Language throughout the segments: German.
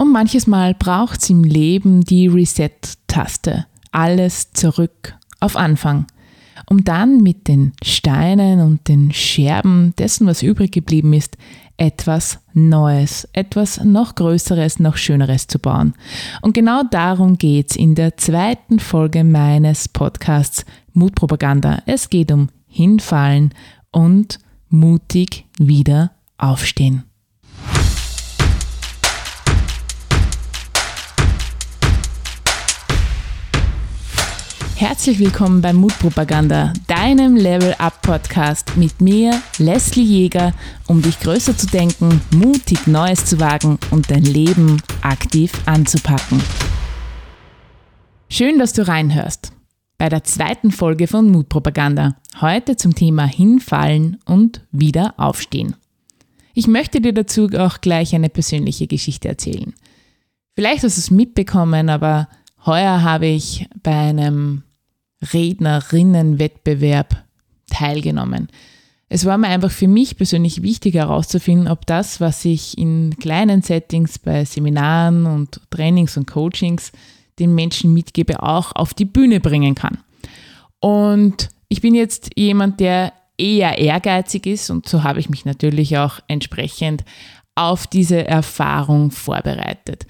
Und manches Mal braucht es im Leben die Reset-Taste. Alles zurück auf Anfang. Um dann mit den Steinen und den Scherben dessen, was übrig geblieben ist, etwas Neues, etwas noch Größeres, noch Schöneres zu bauen. Und genau darum geht es in der zweiten Folge meines Podcasts Mutpropaganda. Es geht um Hinfallen und mutig wieder aufstehen. Herzlich willkommen bei Mutpropaganda, deinem Level Up Podcast mit mir, Leslie Jäger, um dich größer zu denken, mutig Neues zu wagen und dein Leben aktiv anzupacken. Schön, dass du reinhörst. Bei der zweiten Folge von Mutpropaganda. Heute zum Thema Hinfallen und wieder aufstehen. Ich möchte dir dazu auch gleich eine persönliche Geschichte erzählen. Vielleicht hast du es mitbekommen, aber heuer habe ich bei einem Rednerinnenwettbewerb teilgenommen. Es war mir einfach für mich persönlich wichtig herauszufinden, ob das, was ich in kleinen Settings bei Seminaren und Trainings und Coachings den Menschen mitgebe, auch auf die Bühne bringen kann. Und ich bin jetzt jemand, der eher ehrgeizig ist und so habe ich mich natürlich auch entsprechend auf diese Erfahrung vorbereitet.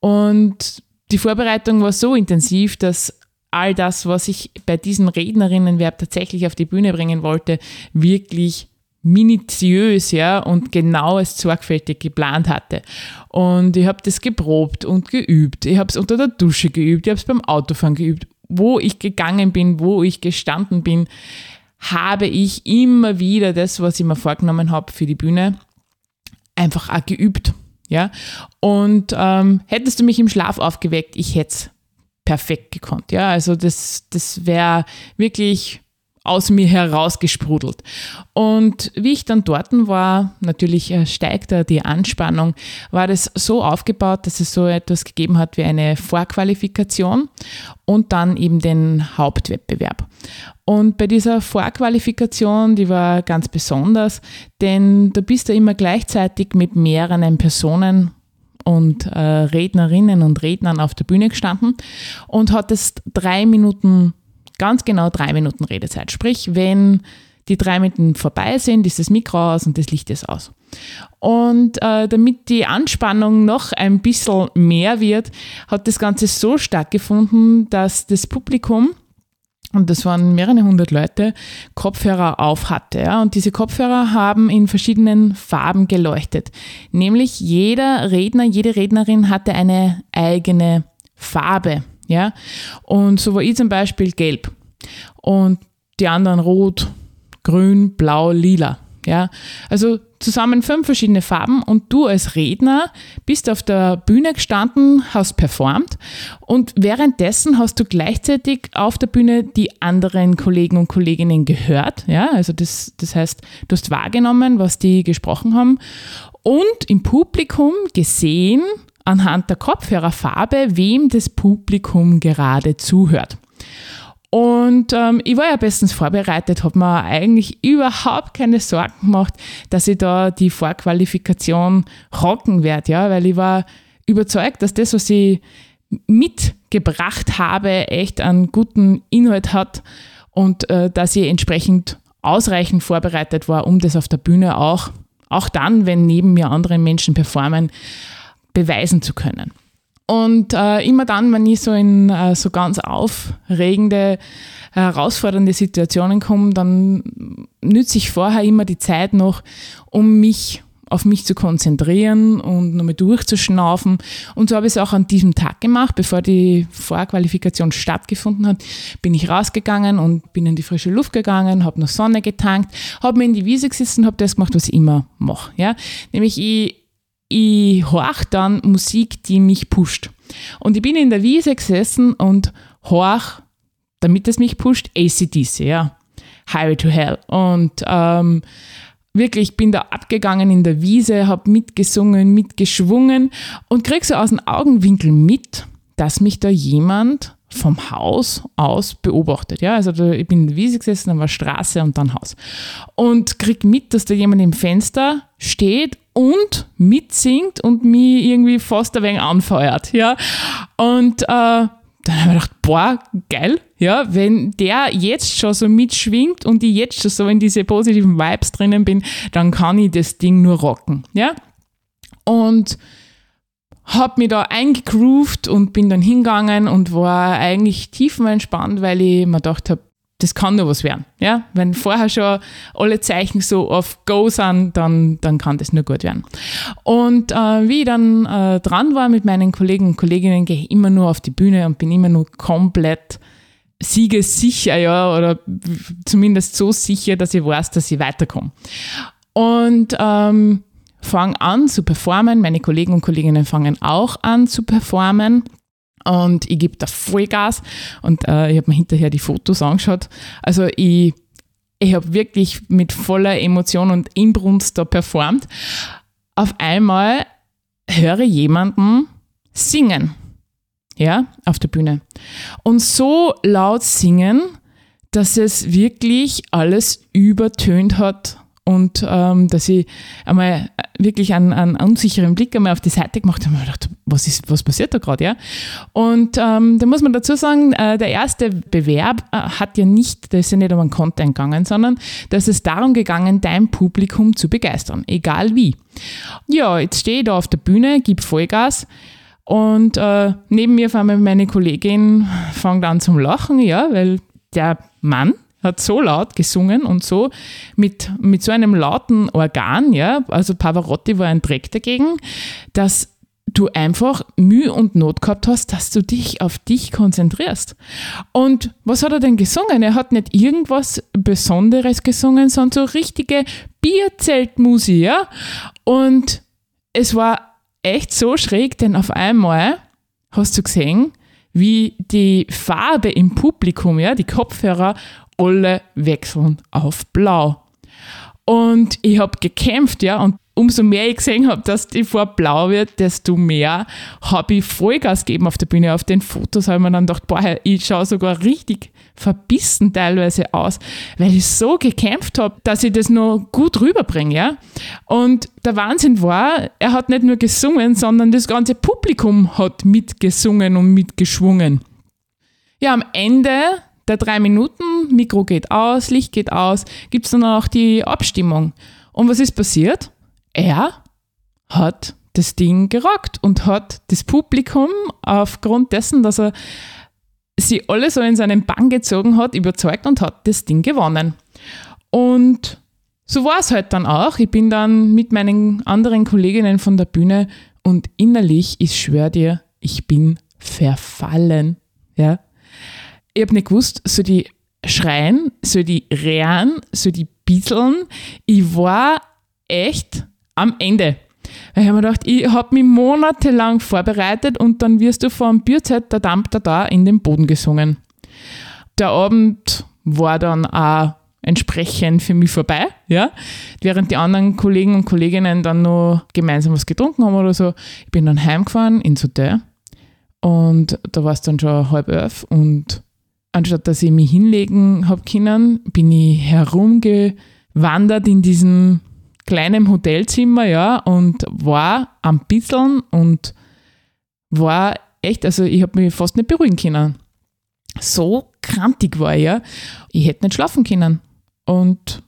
Und die Vorbereitung war so intensiv, dass all das, was ich bei diesem Rednerinnenwerb tatsächlich auf die Bühne bringen wollte, wirklich minutiös ja, und genaues sorgfältig geplant hatte. Und ich habe das geprobt und geübt. Ich habe es unter der Dusche geübt, ich habe es beim Autofahren geübt. Wo ich gegangen bin, wo ich gestanden bin, habe ich immer wieder das, was ich mir vorgenommen habe für die Bühne, einfach auch geübt. Ja? Und ähm, hättest du mich im Schlaf aufgeweckt, ich hätte es perfekt gekonnt. Ja, also das, das wäre wirklich aus mir herausgesprudelt. Und wie ich dann dort war, natürlich steigt da die Anspannung, war das so aufgebaut, dass es so etwas gegeben hat wie eine Vorqualifikation und dann eben den Hauptwettbewerb. Und bei dieser Vorqualifikation, die war ganz besonders, denn da bist du immer gleichzeitig mit mehreren Personen und äh, Rednerinnen und Rednern auf der Bühne gestanden und hattest drei Minuten, ganz genau drei Minuten Redezeit. Sprich, wenn die drei Minuten vorbei sind, ist das Mikro aus und das Licht ist aus. Und äh, damit die Anspannung noch ein bisschen mehr wird, hat das Ganze so stattgefunden, dass das Publikum und das waren mehrere hundert Leute, Kopfhörer auf hatte. Ja? Und diese Kopfhörer haben in verschiedenen Farben geleuchtet. Nämlich jeder Redner, jede Rednerin hatte eine eigene Farbe. Ja? Und so war ich zum Beispiel gelb und die anderen rot, grün, blau, lila. Ja? Also zusammen fünf verschiedene Farben und du als Redner bist auf der Bühne gestanden, hast performt und währenddessen hast du gleichzeitig auf der Bühne die anderen Kollegen und Kolleginnen gehört. Ja, also das, das heißt, du hast wahrgenommen, was die gesprochen haben und im Publikum gesehen, anhand der Kopfhörerfarbe, wem das Publikum gerade zuhört. Und ähm, ich war ja bestens vorbereitet, habe mir eigentlich überhaupt keine Sorgen gemacht, dass ich da die Vorqualifikation rocken werde, ja, weil ich war überzeugt, dass das, was ich mitgebracht habe, echt einen guten Inhalt hat und äh, dass ich entsprechend ausreichend vorbereitet war, um das auf der Bühne auch, auch dann, wenn neben mir andere Menschen performen, beweisen zu können. Und äh, immer dann, wenn ich so in äh, so ganz aufregende, herausfordernde Situationen komme, dann nütze ich vorher immer die Zeit noch, um mich auf mich zu konzentrieren und nochmal durchzuschnaufen. Und so habe ich es auch an diesem Tag gemacht, bevor die Vorqualifikation stattgefunden hat, bin ich rausgegangen und bin in die frische Luft gegangen, habe noch Sonne getankt, habe mir in die Wiese gesessen und habe das gemacht, was ich immer mache. Ja? Nämlich ich ich horch dann Musik, die mich pusht. Und ich bin in der Wiese gesessen und horch, damit es mich pusht, ACDC, ja. Highway to Hell. Und ähm, wirklich, ich bin da abgegangen in der Wiese, habe mitgesungen, mitgeschwungen und krieg so aus dem Augenwinkel mit, dass mich da jemand vom Haus aus beobachtet. Ja, also da, ich bin in der Wiese gesessen, dann war Straße und dann Haus. Und krieg mit, dass da jemand im Fenster steht und mitsingt und mich irgendwie fast ein wenig anfeuert. Ja? Und äh, dann habe ich gedacht, boah, geil, ja, wenn der jetzt schon so mitschwingt und ich jetzt schon so in diese positiven Vibes drinnen bin, dann kann ich das Ding nur rocken, ja. Und habe mich da eingegroovt und bin dann hingegangen und war eigentlich tiefenentspannt, weil ich mir gedacht habe, das kann nur was werden. Ja? Wenn vorher schon alle Zeichen so auf Go sind, dann, dann kann das nur gut werden. Und äh, wie ich dann äh, dran war mit meinen Kollegen und Kolleginnen, gehe ich immer nur auf die Bühne und bin immer nur komplett siegessicher, ja, oder zumindest so sicher, dass ich weiß, dass ich weiterkomme. Und ähm, fange an zu performen. Meine Kollegen und Kolleginnen fangen auch an zu performen und ich gebe da Vollgas und äh, ich habe mir hinterher die Fotos angeschaut. Also ich, ich habe wirklich mit voller Emotion und Inbrunst da performt. Auf einmal höre jemanden singen, ja, auf der Bühne. Und so laut singen, dass es wirklich alles übertönt hat und ähm, dass ich einmal wirklich einen, einen unsicheren Blick einmal auf die Seite gemacht habe und gedacht, was, ist, was passiert da gerade, ja? Und ähm, da muss man dazu sagen, äh, der erste Bewerb äh, hat ja nicht, da ist ja nicht um einen Content gegangen, sondern da ist es darum gegangen, dein Publikum zu begeistern, egal wie. Ja, jetzt stehe ich da auf der Bühne, gebe Vollgas und äh, neben mir allem meine Kollegin fängt an zum Lachen, ja, weil der Mann, hat so laut gesungen und so mit, mit so einem lauten Organ, ja, also Pavarotti war ein Dreck dagegen, dass du einfach Mühe und Not gehabt hast, dass du dich auf dich konzentrierst. Und was hat er denn gesungen? Er hat nicht irgendwas Besonderes gesungen, sondern so richtige Bierzeltmusik, ja. Und es war echt so schräg, denn auf einmal hast du gesehen, wie die Farbe im Publikum, ja, die Kopfhörer alle wechseln auf blau. Und ich habe gekämpft, ja, und umso mehr ich gesehen habe, dass die Farbe blau wird, desto mehr habe ich Vollgas gegeben auf der Bühne. Auf den Fotos habe ich mir dann gedacht, boah, ich schaue sogar richtig verbissen teilweise aus, weil ich so gekämpft habe, dass ich das noch gut rüberbringe. Ja? Und der Wahnsinn war, er hat nicht nur gesungen, sondern das ganze Publikum hat mitgesungen und mitgeschwungen. Ja, am Ende der drei Minuten, Mikro geht aus, Licht geht aus, gibt es dann auch die Abstimmung. Und was ist passiert? Er hat das Ding gerockt und hat das Publikum aufgrund dessen, dass er sie alle so in seinen Bann gezogen hat, überzeugt und hat das Ding gewonnen. Und so war es halt dann auch. Ich bin dann mit meinen anderen Kolleginnen von der Bühne und innerlich, ich schwöre dir, ich bin verfallen. Ja, ich habe nicht gewusst, so die schreien, so die rehren, so die bisseln. Ich war echt am Ende. Weil ich habe mir gedacht, ich habe mich monatelang vorbereitet und dann wirst du vom Bierzeit der Dampf da da in den Boden gesungen. Der Abend war dann auch entsprechend für mich vorbei, ja. Während die anderen Kollegen und Kolleginnen dann noch gemeinsam was getrunken haben oder so. Ich bin dann heimgefahren ins Hotel und da war es dann schon halb elf und anstatt dass ich mich hinlegen habe können, bin ich herumgewandert in diesem kleinen Hotelzimmer, ja, und war am Bisseln und war echt, also ich habe mich fast nicht beruhigen können. So krantig war ich, ja. Ich hätte nicht schlafen können. Und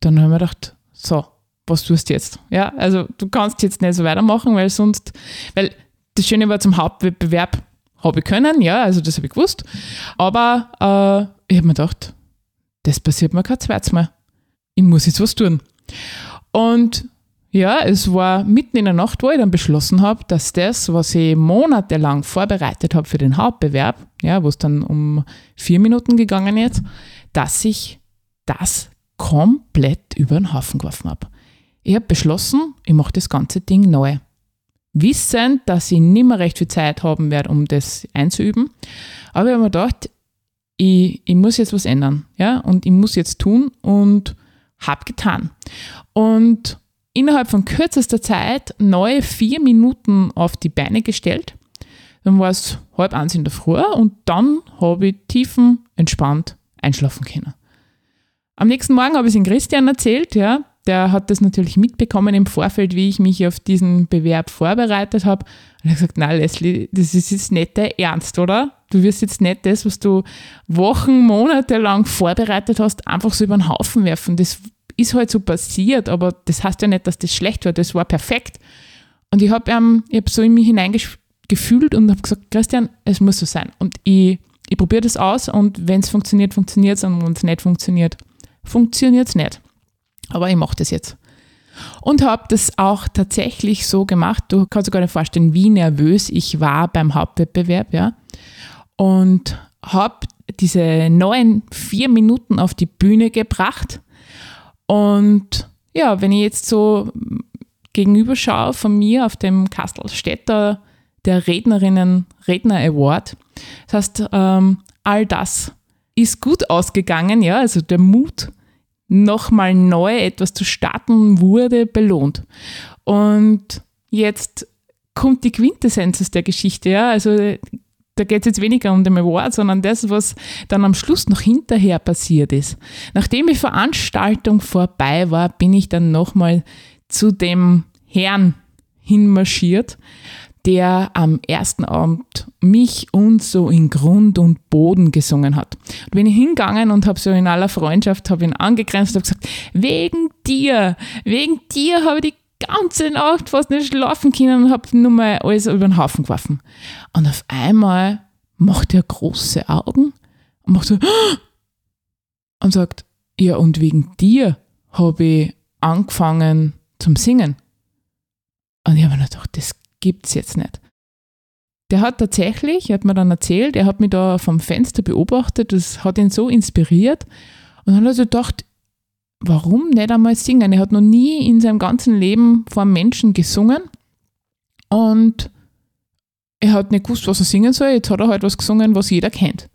dann habe ich mir gedacht, so, was tust du jetzt? Ja, also du kannst jetzt nicht so weitermachen, weil sonst, weil das Schöne war zum Hauptwettbewerb, habe ich können, ja, also das habe ich gewusst. Aber äh, ich habe mir gedacht, das passiert mir kein zweites Mal. Ich muss jetzt was tun. Und ja, es war mitten in der Nacht, wo ich dann beschlossen habe, dass das, was ich monatelang vorbereitet habe für den Hauptbewerb, ja, wo es dann um vier Minuten gegangen ist, dass ich das komplett über den Haufen geworfen habe. Ich habe beschlossen, ich mache das ganze Ding neu wissend, dass ich nicht mehr recht viel Zeit haben werde, um das einzuüben. Aber ich habe mir gedacht, ich, ich muss jetzt was ändern, ja, und ich muss jetzt tun und habe getan. Und innerhalb von kürzester Zeit neue vier Minuten auf die Beine gestellt. Dann war es halb eins in der Früh und dann habe ich tiefen entspannt einschlafen können. Am nächsten Morgen habe ich es in Christian erzählt, ja, der hat das natürlich mitbekommen im Vorfeld, wie ich mich auf diesen Bewerb vorbereitet habe. Und er hat gesagt, na Leslie, das ist jetzt nicht der Ernst, oder? Du wirst jetzt nicht das, was du Wochen, Monate lang vorbereitet hast, einfach so über den Haufen werfen. Das ist halt so passiert, aber das heißt ja nicht, dass das schlecht war. Das war perfekt. Und ich habe ähm, hab so in mich hineingefühlt und habe gesagt, Christian, es muss so sein. Und ich, ich probiere das aus und wenn es funktioniert, funktioniert es und wenn es nicht funktioniert, funktioniert es nicht. Aber ich mache das jetzt. Und habe das auch tatsächlich so gemacht. Du kannst dir gar nicht vorstellen, wie nervös ich war beim Hauptwettbewerb, ja. Und habe diese neuen vier Minuten auf die Bühne gebracht. Und ja, wenn ich jetzt so gegenüber schaue von mir auf dem Kastelstädter der Rednerinnen Redner Award, das heißt, ähm, all das ist gut ausgegangen, ja, also der Mut, nochmal neu etwas zu starten, wurde belohnt. Und jetzt kommt die Quintessenz der Geschichte, ja, also da geht es jetzt weniger um den Award, sondern das, was dann am Schluss noch hinterher passiert ist. Nachdem die Veranstaltung vorbei war, bin ich dann nochmal zu dem Herrn hinmarschiert, der am ersten Abend mich und so in Grund und Boden gesungen hat. Und bin ich hingegangen und habe so in aller Freundschaft habe ihn angegrenzt und gesagt, wegen dir, wegen dir habe ich die ganze Nacht fast nicht schlafen können und habe nur mal alles über den Haufen geworfen. Und auf einmal macht er große Augen und macht so und sagt, ja und wegen dir habe ich angefangen zum Singen. Und ich habe mir gedacht, das gibt es jetzt nicht. Der hat tatsächlich, er hat mir dann erzählt, er hat mich da vom Fenster beobachtet, das hat ihn so inspiriert und dann hat er also gedacht, warum nicht einmal singen? Er hat noch nie in seinem ganzen Leben vor Menschen gesungen und er hat nicht gewusst, was er singen soll. Jetzt hat er halt was gesungen, was jeder kennt.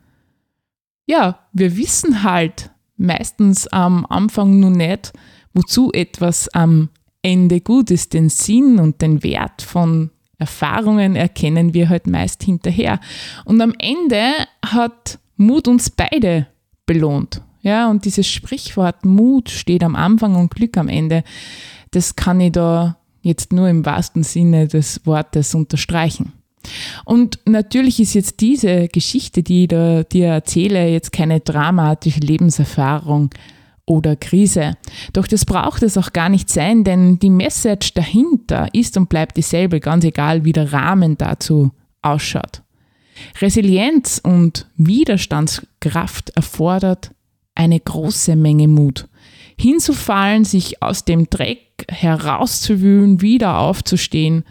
Ja, wir wissen halt meistens am Anfang nur nicht, wozu etwas am Ende gut ist. Den Sinn und den Wert von Erfahrungen erkennen wir halt meist hinterher. Und am Ende hat Mut uns beide belohnt. Ja, und dieses Sprichwort Mut steht am Anfang und Glück am Ende, das kann ich da jetzt nur im wahrsten Sinne des Wortes unterstreichen. Und natürlich ist jetzt diese Geschichte, die ich dir erzähle, jetzt keine dramatische Lebenserfahrung oder Krise. Doch das braucht es auch gar nicht sein, denn die Message dahinter ist und bleibt dieselbe, ganz egal, wie der Rahmen dazu ausschaut. Resilienz und Widerstandskraft erfordert eine große Menge Mut. Hinzufallen, sich aus dem Dreck herauszuwühlen, wieder aufzustehen,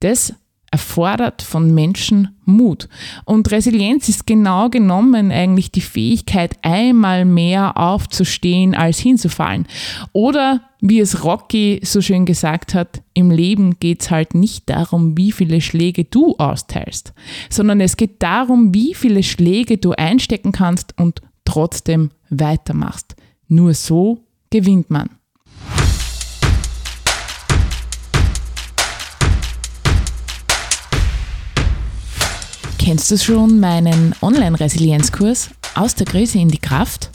das erfordert von Menschen Mut. Und Resilienz ist genau genommen eigentlich die Fähigkeit, einmal mehr aufzustehen, als hinzufallen. Oder wie es Rocky so schön gesagt hat, im Leben geht es halt nicht darum, wie viele Schläge du austeilst, sondern es geht darum, wie viele Schläge du einstecken kannst und trotzdem weitermachst. Nur so gewinnt man. Kennst du schon meinen Online-Resilienzkurs aus der Krise in die Kraft?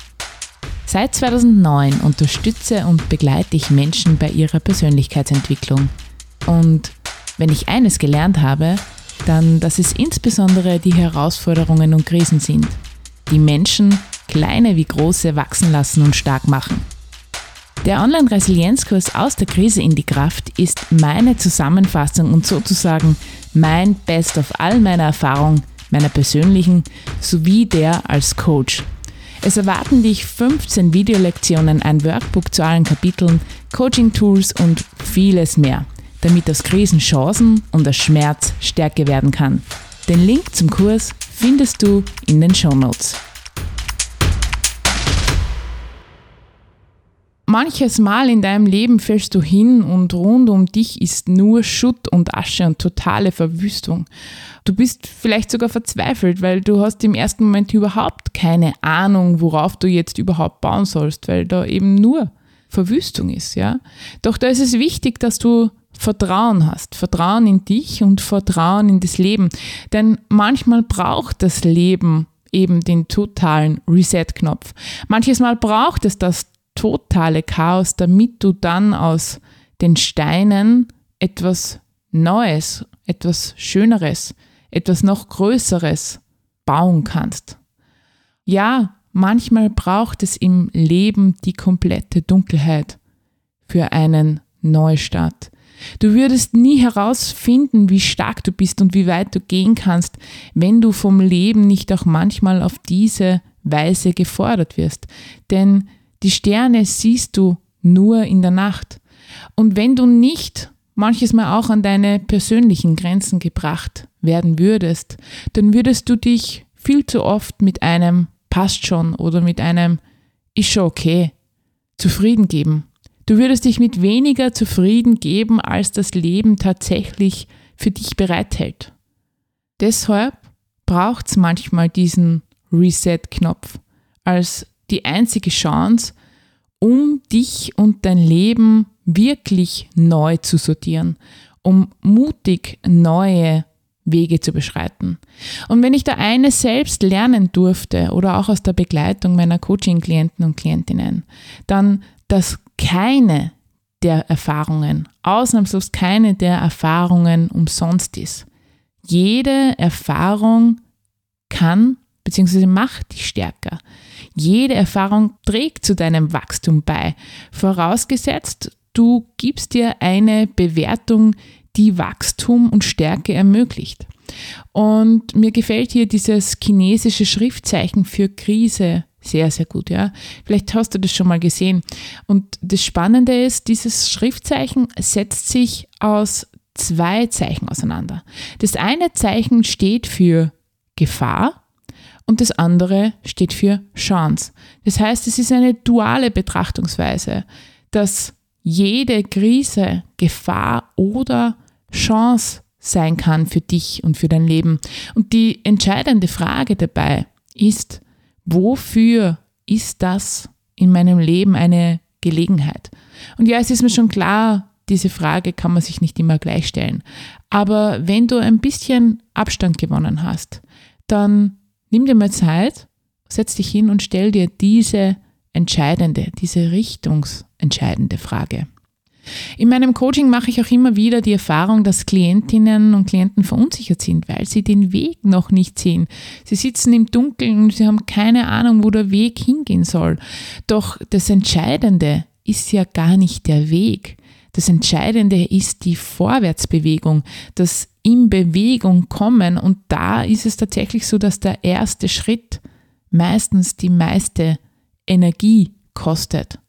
Seit 2009 unterstütze und begleite ich Menschen bei ihrer Persönlichkeitsentwicklung. Und wenn ich eines gelernt habe, dann, dass es insbesondere die Herausforderungen und Krisen sind, die Menschen, kleine wie große, wachsen lassen und stark machen. Der Online-Resilienzkurs aus der Krise in die Kraft ist meine Zusammenfassung und sozusagen mein Best of all meiner Erfahrung, meiner persönlichen sowie der als Coach. Es erwarten dich 15 Videolektionen, ein Workbook zu allen Kapiteln, Coaching-Tools und vieles mehr, damit aus Krisen Chancen und aus Schmerz Stärke werden kann. Den Link zum Kurs findest du in den Show Notes. Manches Mal in deinem Leben fällst du hin und rund um dich ist nur Schutt und Asche und totale Verwüstung. Du bist vielleicht sogar verzweifelt, weil du hast im ersten Moment überhaupt keine Ahnung, worauf du jetzt überhaupt bauen sollst, weil da eben nur Verwüstung ist, ja. Doch da ist es wichtig, dass du Vertrauen hast. Vertrauen in dich und Vertrauen in das Leben. Denn manchmal braucht das Leben eben den totalen Reset-Knopf. Manches Mal braucht es das totale Chaos, damit du dann aus den Steinen etwas Neues, etwas Schöneres, etwas noch Größeres bauen kannst. Ja, manchmal braucht es im Leben die komplette Dunkelheit für einen Neustart. Du würdest nie herausfinden, wie stark du bist und wie weit du gehen kannst, wenn du vom Leben nicht auch manchmal auf diese Weise gefordert wirst. Denn die Sterne siehst du nur in der Nacht. Und wenn du nicht manches Mal auch an deine persönlichen Grenzen gebracht werden würdest, dann würdest du dich viel zu oft mit einem passt schon oder mit einem ist schon okay zufrieden geben. Du würdest dich mit weniger zufrieden geben, als das Leben tatsächlich für dich bereithält. Deshalb braucht es manchmal diesen Reset-Knopf als die einzige Chance, um dich und dein Leben wirklich neu zu sortieren, um mutig neue Wege zu beschreiten. Und wenn ich da eine selbst lernen durfte oder auch aus der Begleitung meiner Coaching-Klienten und Klientinnen, dann, dass keine der Erfahrungen, ausnahmslos keine der Erfahrungen umsonst ist. Jede Erfahrung kann bzw. macht dich stärker. Jede Erfahrung trägt zu deinem Wachstum bei, vorausgesetzt, du gibst dir eine Bewertung, die Wachstum und Stärke ermöglicht. Und mir gefällt hier dieses chinesische Schriftzeichen für Krise sehr, sehr gut, ja. Vielleicht hast du das schon mal gesehen. Und das Spannende ist, dieses Schriftzeichen setzt sich aus zwei Zeichen auseinander. Das eine Zeichen steht für Gefahr und das andere steht für Chance. Das heißt, es ist eine duale Betrachtungsweise, dass jede Krise Gefahr oder Chance sein kann für dich und für dein Leben. Und die entscheidende Frage dabei ist, wofür ist das in meinem Leben eine Gelegenheit? Und ja, es ist mir schon klar, diese Frage kann man sich nicht immer gleich stellen. Aber wenn du ein bisschen Abstand gewonnen hast, dann nimm dir mal Zeit, setz dich hin und stell dir diese entscheidende, diese richtungsentscheidende Frage. In meinem Coaching mache ich auch immer wieder die Erfahrung, dass Klientinnen und Klienten verunsichert sind, weil sie den Weg noch nicht sehen. Sie sitzen im Dunkeln und sie haben keine Ahnung, wo der Weg hingehen soll. Doch das Entscheidende ist ja gar nicht der Weg. Das Entscheidende ist die Vorwärtsbewegung, das in Bewegung kommen. Und da ist es tatsächlich so, dass der erste Schritt meistens die meiste Energie kostet.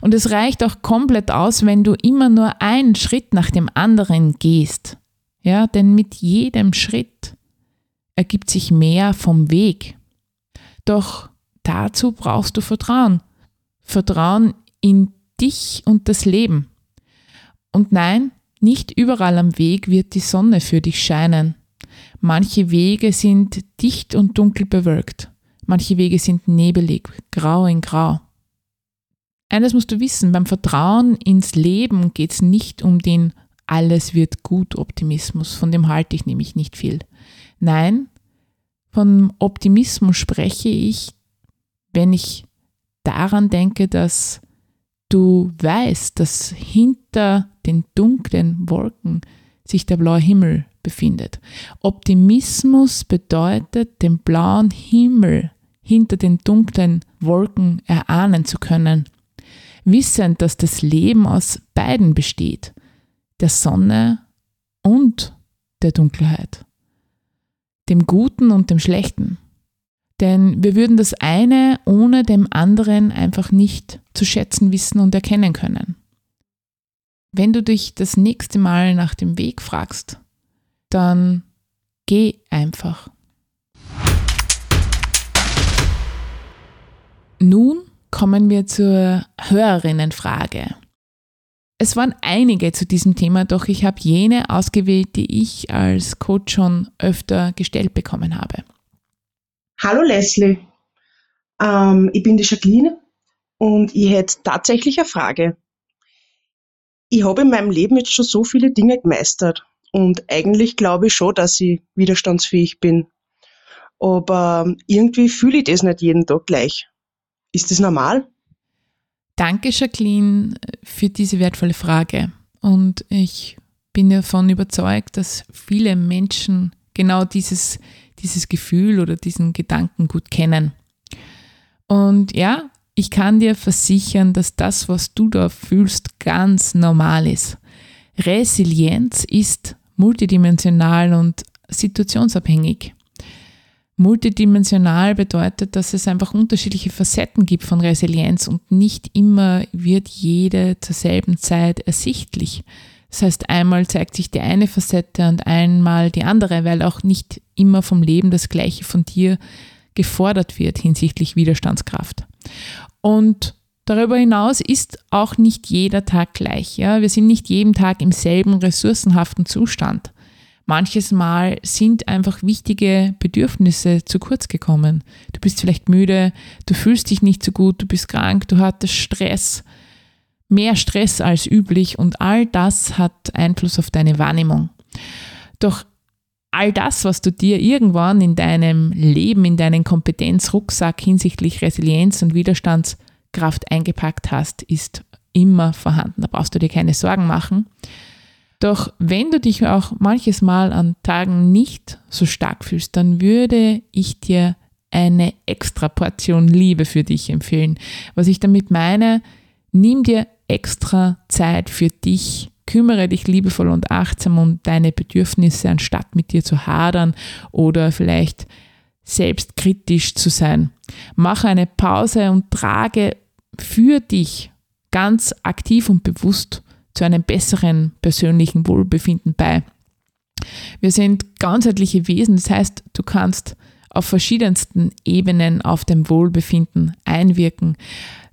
Und es reicht auch komplett aus, wenn du immer nur einen Schritt nach dem anderen gehst. Ja, denn mit jedem Schritt ergibt sich mehr vom Weg. Doch dazu brauchst du Vertrauen. Vertrauen in dich und das Leben. Und nein, nicht überall am Weg wird die Sonne für dich scheinen. Manche Wege sind dicht und dunkel bewölkt. Manche Wege sind nebelig, grau in grau. Eines musst du wissen, beim Vertrauen ins Leben geht es nicht um den alles wird gut Optimismus, von dem halte ich nämlich nicht viel. Nein, von Optimismus spreche ich, wenn ich daran denke, dass du weißt, dass hinter den dunklen Wolken sich der blaue Himmel befindet. Optimismus bedeutet, den blauen Himmel hinter den dunklen Wolken erahnen zu können wissend, dass das Leben aus beiden besteht, der Sonne und der Dunkelheit, dem Guten und dem Schlechten. Denn wir würden das eine ohne dem anderen einfach nicht zu schätzen wissen und erkennen können. Wenn du dich das nächste Mal nach dem Weg fragst, dann geh einfach. Nun kommen wir zur Hörerinnenfrage. Es waren einige zu diesem Thema, doch ich habe jene ausgewählt, die ich als Coach schon öfter gestellt bekommen habe. Hallo Leslie, ähm, ich bin die Jacqueline und ich hätte tatsächlich eine Frage. Ich habe in meinem Leben jetzt schon so viele Dinge gemeistert und eigentlich glaube ich schon, dass ich widerstandsfähig bin. Aber irgendwie fühle ich das nicht jeden Tag gleich. Ist das normal? Danke, Jacqueline, für diese wertvolle Frage. Und ich bin davon überzeugt, dass viele Menschen genau dieses, dieses Gefühl oder diesen Gedanken gut kennen. Und ja, ich kann dir versichern, dass das, was du da fühlst, ganz normal ist. Resilienz ist multidimensional und situationsabhängig. Multidimensional bedeutet, dass es einfach unterschiedliche Facetten gibt von Resilienz und nicht immer wird jede zur selben Zeit ersichtlich. Das heißt, einmal zeigt sich die eine Facette und einmal die andere, weil auch nicht immer vom Leben das Gleiche von dir gefordert wird hinsichtlich Widerstandskraft. Und darüber hinaus ist auch nicht jeder Tag gleich. Ja? Wir sind nicht jeden Tag im selben ressourcenhaften Zustand. Manches Mal sind einfach wichtige Bedürfnisse zu kurz gekommen. Du bist vielleicht müde, du fühlst dich nicht so gut, du bist krank, du hattest Stress, mehr Stress als üblich und all das hat Einfluss auf deine Wahrnehmung. Doch all das, was du dir irgendwann in deinem Leben, in deinen Kompetenzrucksack hinsichtlich Resilienz und Widerstandskraft eingepackt hast, ist immer vorhanden. Da brauchst du dir keine Sorgen machen. Doch wenn du dich auch manches Mal an Tagen nicht so stark fühlst, dann würde ich dir eine extra Portion Liebe für dich empfehlen. Was ich damit meine, nimm dir extra Zeit für dich, kümmere dich liebevoll und achtsam um deine Bedürfnisse, anstatt mit dir zu hadern oder vielleicht selbstkritisch zu sein. Mach eine Pause und trage für dich ganz aktiv und bewusst zu einem besseren persönlichen Wohlbefinden bei. Wir sind ganzheitliche Wesen, das heißt, du kannst auf verschiedensten Ebenen auf dem Wohlbefinden einwirken.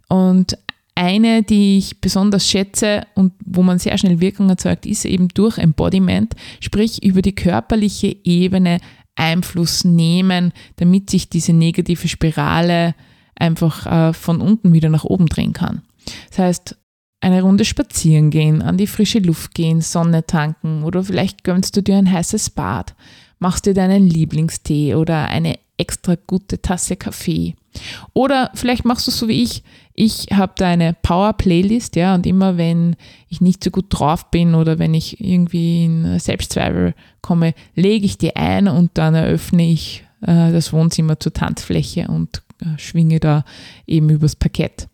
Und eine, die ich besonders schätze und wo man sehr schnell Wirkung erzeugt, ist eben durch Embodiment, sprich über die körperliche Ebene Einfluss nehmen, damit sich diese negative Spirale einfach äh, von unten wieder nach oben drehen kann. Das heißt, eine Runde spazieren gehen, an die frische Luft gehen, Sonne tanken oder vielleicht gönnst du dir ein heißes Bad, machst dir deinen Lieblingstee oder eine extra gute Tasse Kaffee. Oder vielleicht machst du es so wie ich. Ich habe da eine Power-Playlist, ja, und immer wenn ich nicht so gut drauf bin oder wenn ich irgendwie in Selbstzweifel komme, lege ich die ein und dann eröffne ich äh, das Wohnzimmer zur Tanzfläche und äh, schwinge da eben übers Parkett.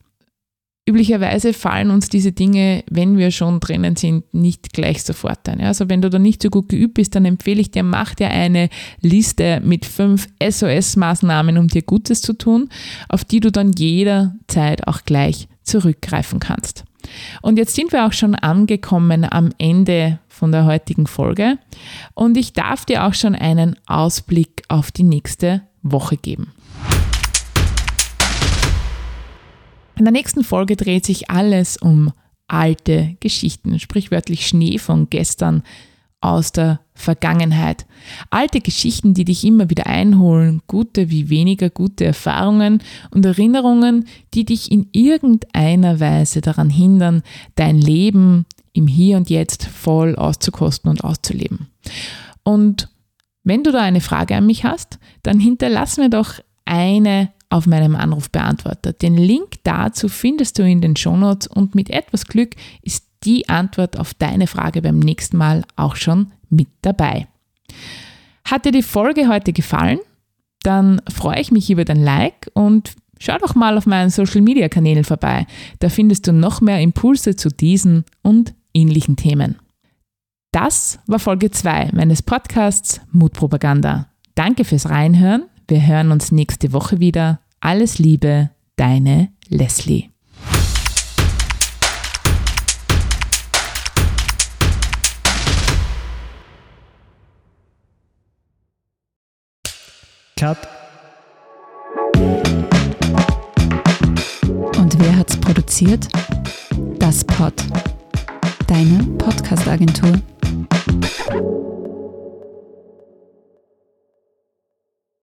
Üblicherweise fallen uns diese Dinge, wenn wir schon drinnen sind, nicht gleich sofort ein. Also wenn du da nicht so gut geübt bist, dann empfehle ich dir, mach dir eine Liste mit fünf SOS-Maßnahmen, um dir Gutes zu tun, auf die du dann jederzeit auch gleich zurückgreifen kannst. Und jetzt sind wir auch schon angekommen am Ende von der heutigen Folge und ich darf dir auch schon einen Ausblick auf die nächste Woche geben. In der nächsten Folge dreht sich alles um alte Geschichten, sprichwörtlich Schnee von gestern aus der Vergangenheit. Alte Geschichten, die dich immer wieder einholen, gute wie weniger gute Erfahrungen und Erinnerungen, die dich in irgendeiner Weise daran hindern, dein Leben im Hier und Jetzt voll auszukosten und auszuleben. Und wenn du da eine Frage an mich hast, dann hinterlass mir doch eine auf meinem Anrufbeantworter. Den Link dazu findest du in den Shownotes und mit etwas Glück ist die Antwort auf deine Frage beim nächsten Mal auch schon mit dabei. Hat dir die Folge heute gefallen? Dann freue ich mich über dein Like und schau doch mal auf meinen Social Media Kanälen vorbei. Da findest du noch mehr Impulse zu diesen und ähnlichen Themen. Das war Folge 2 meines Podcasts Mutpropaganda. Danke fürs Reinhören wir hören uns nächste Woche wieder. Alles Liebe, deine Leslie. Cut. Und wer hat's produziert? Das Pod. Deine Podcast-Agentur.